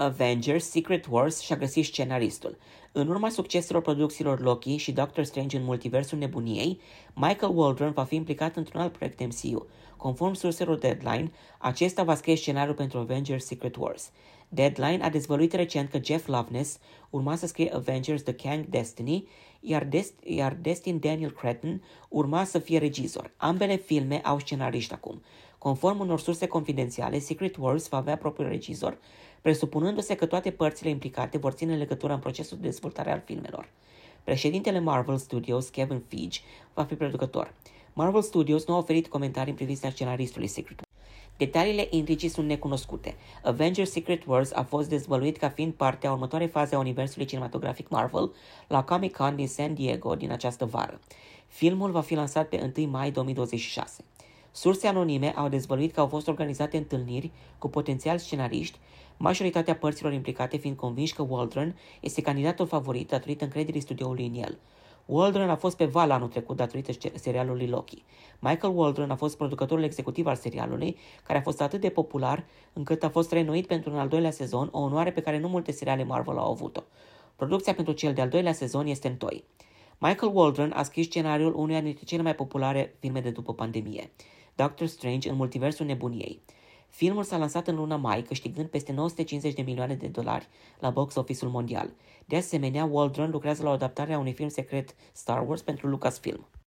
Avengers Secret Wars și-a găsit scenaristul. În urma succeselor producțiilor Loki și Doctor Strange în multiversul nebuniei, Michael Waldron va fi implicat într-un alt proiect MCU. Conform surselor Deadline, acesta va scrie scenariul pentru Avengers Secret Wars. Deadline a dezvăluit recent că Jeff Loveness urma să scrie Avengers The Kang Destiny, iar, Dest- iar Destin Daniel Cretton urma să fie regizor. Ambele filme au scenariști acum. Conform unor surse confidențiale, Secret Wars va avea propriul regizor, presupunându-se că toate părțile implicate vor ține legătură în procesul de dezvoltare al filmelor. Președintele Marvel Studios, Kevin Feige, va fi producător. Marvel Studios nu a oferit comentarii în privința scenaristului Secret Detaliile intrigii sunt necunoscute. Avengers Secret Wars a fost dezvăluit ca fiind parte a următoarei faze a universului cinematografic Marvel la Comic Con din San Diego din această vară. Filmul va fi lansat pe 1 mai 2026. Surse anonime au dezvăluit că au fost organizate întâlniri cu potențiali scenariști, majoritatea părților implicate fiind convinși că Waldron este candidatul favorit datorită încrederii studioului în el. Waldron a fost pe val anul trecut datorită serialului Loki. Michael Waldron a fost producătorul executiv al serialului, care a fost atât de popular încât a fost renuit pentru un al doilea sezon, o onoare pe care nu multe seriale Marvel au avut-o. Producția pentru cel de-al doilea sezon este în toi. Michael Waldron a scris scenariul unuia dintre cele mai populare filme de după pandemie, Doctor Strange în multiversul nebuniei. Filmul s-a lansat în luna mai, câștigând peste 950 de milioane de dolari la box office-ul mondial. De asemenea, Waldron lucrează la o adaptare a unui film secret Star Wars pentru Lucasfilm.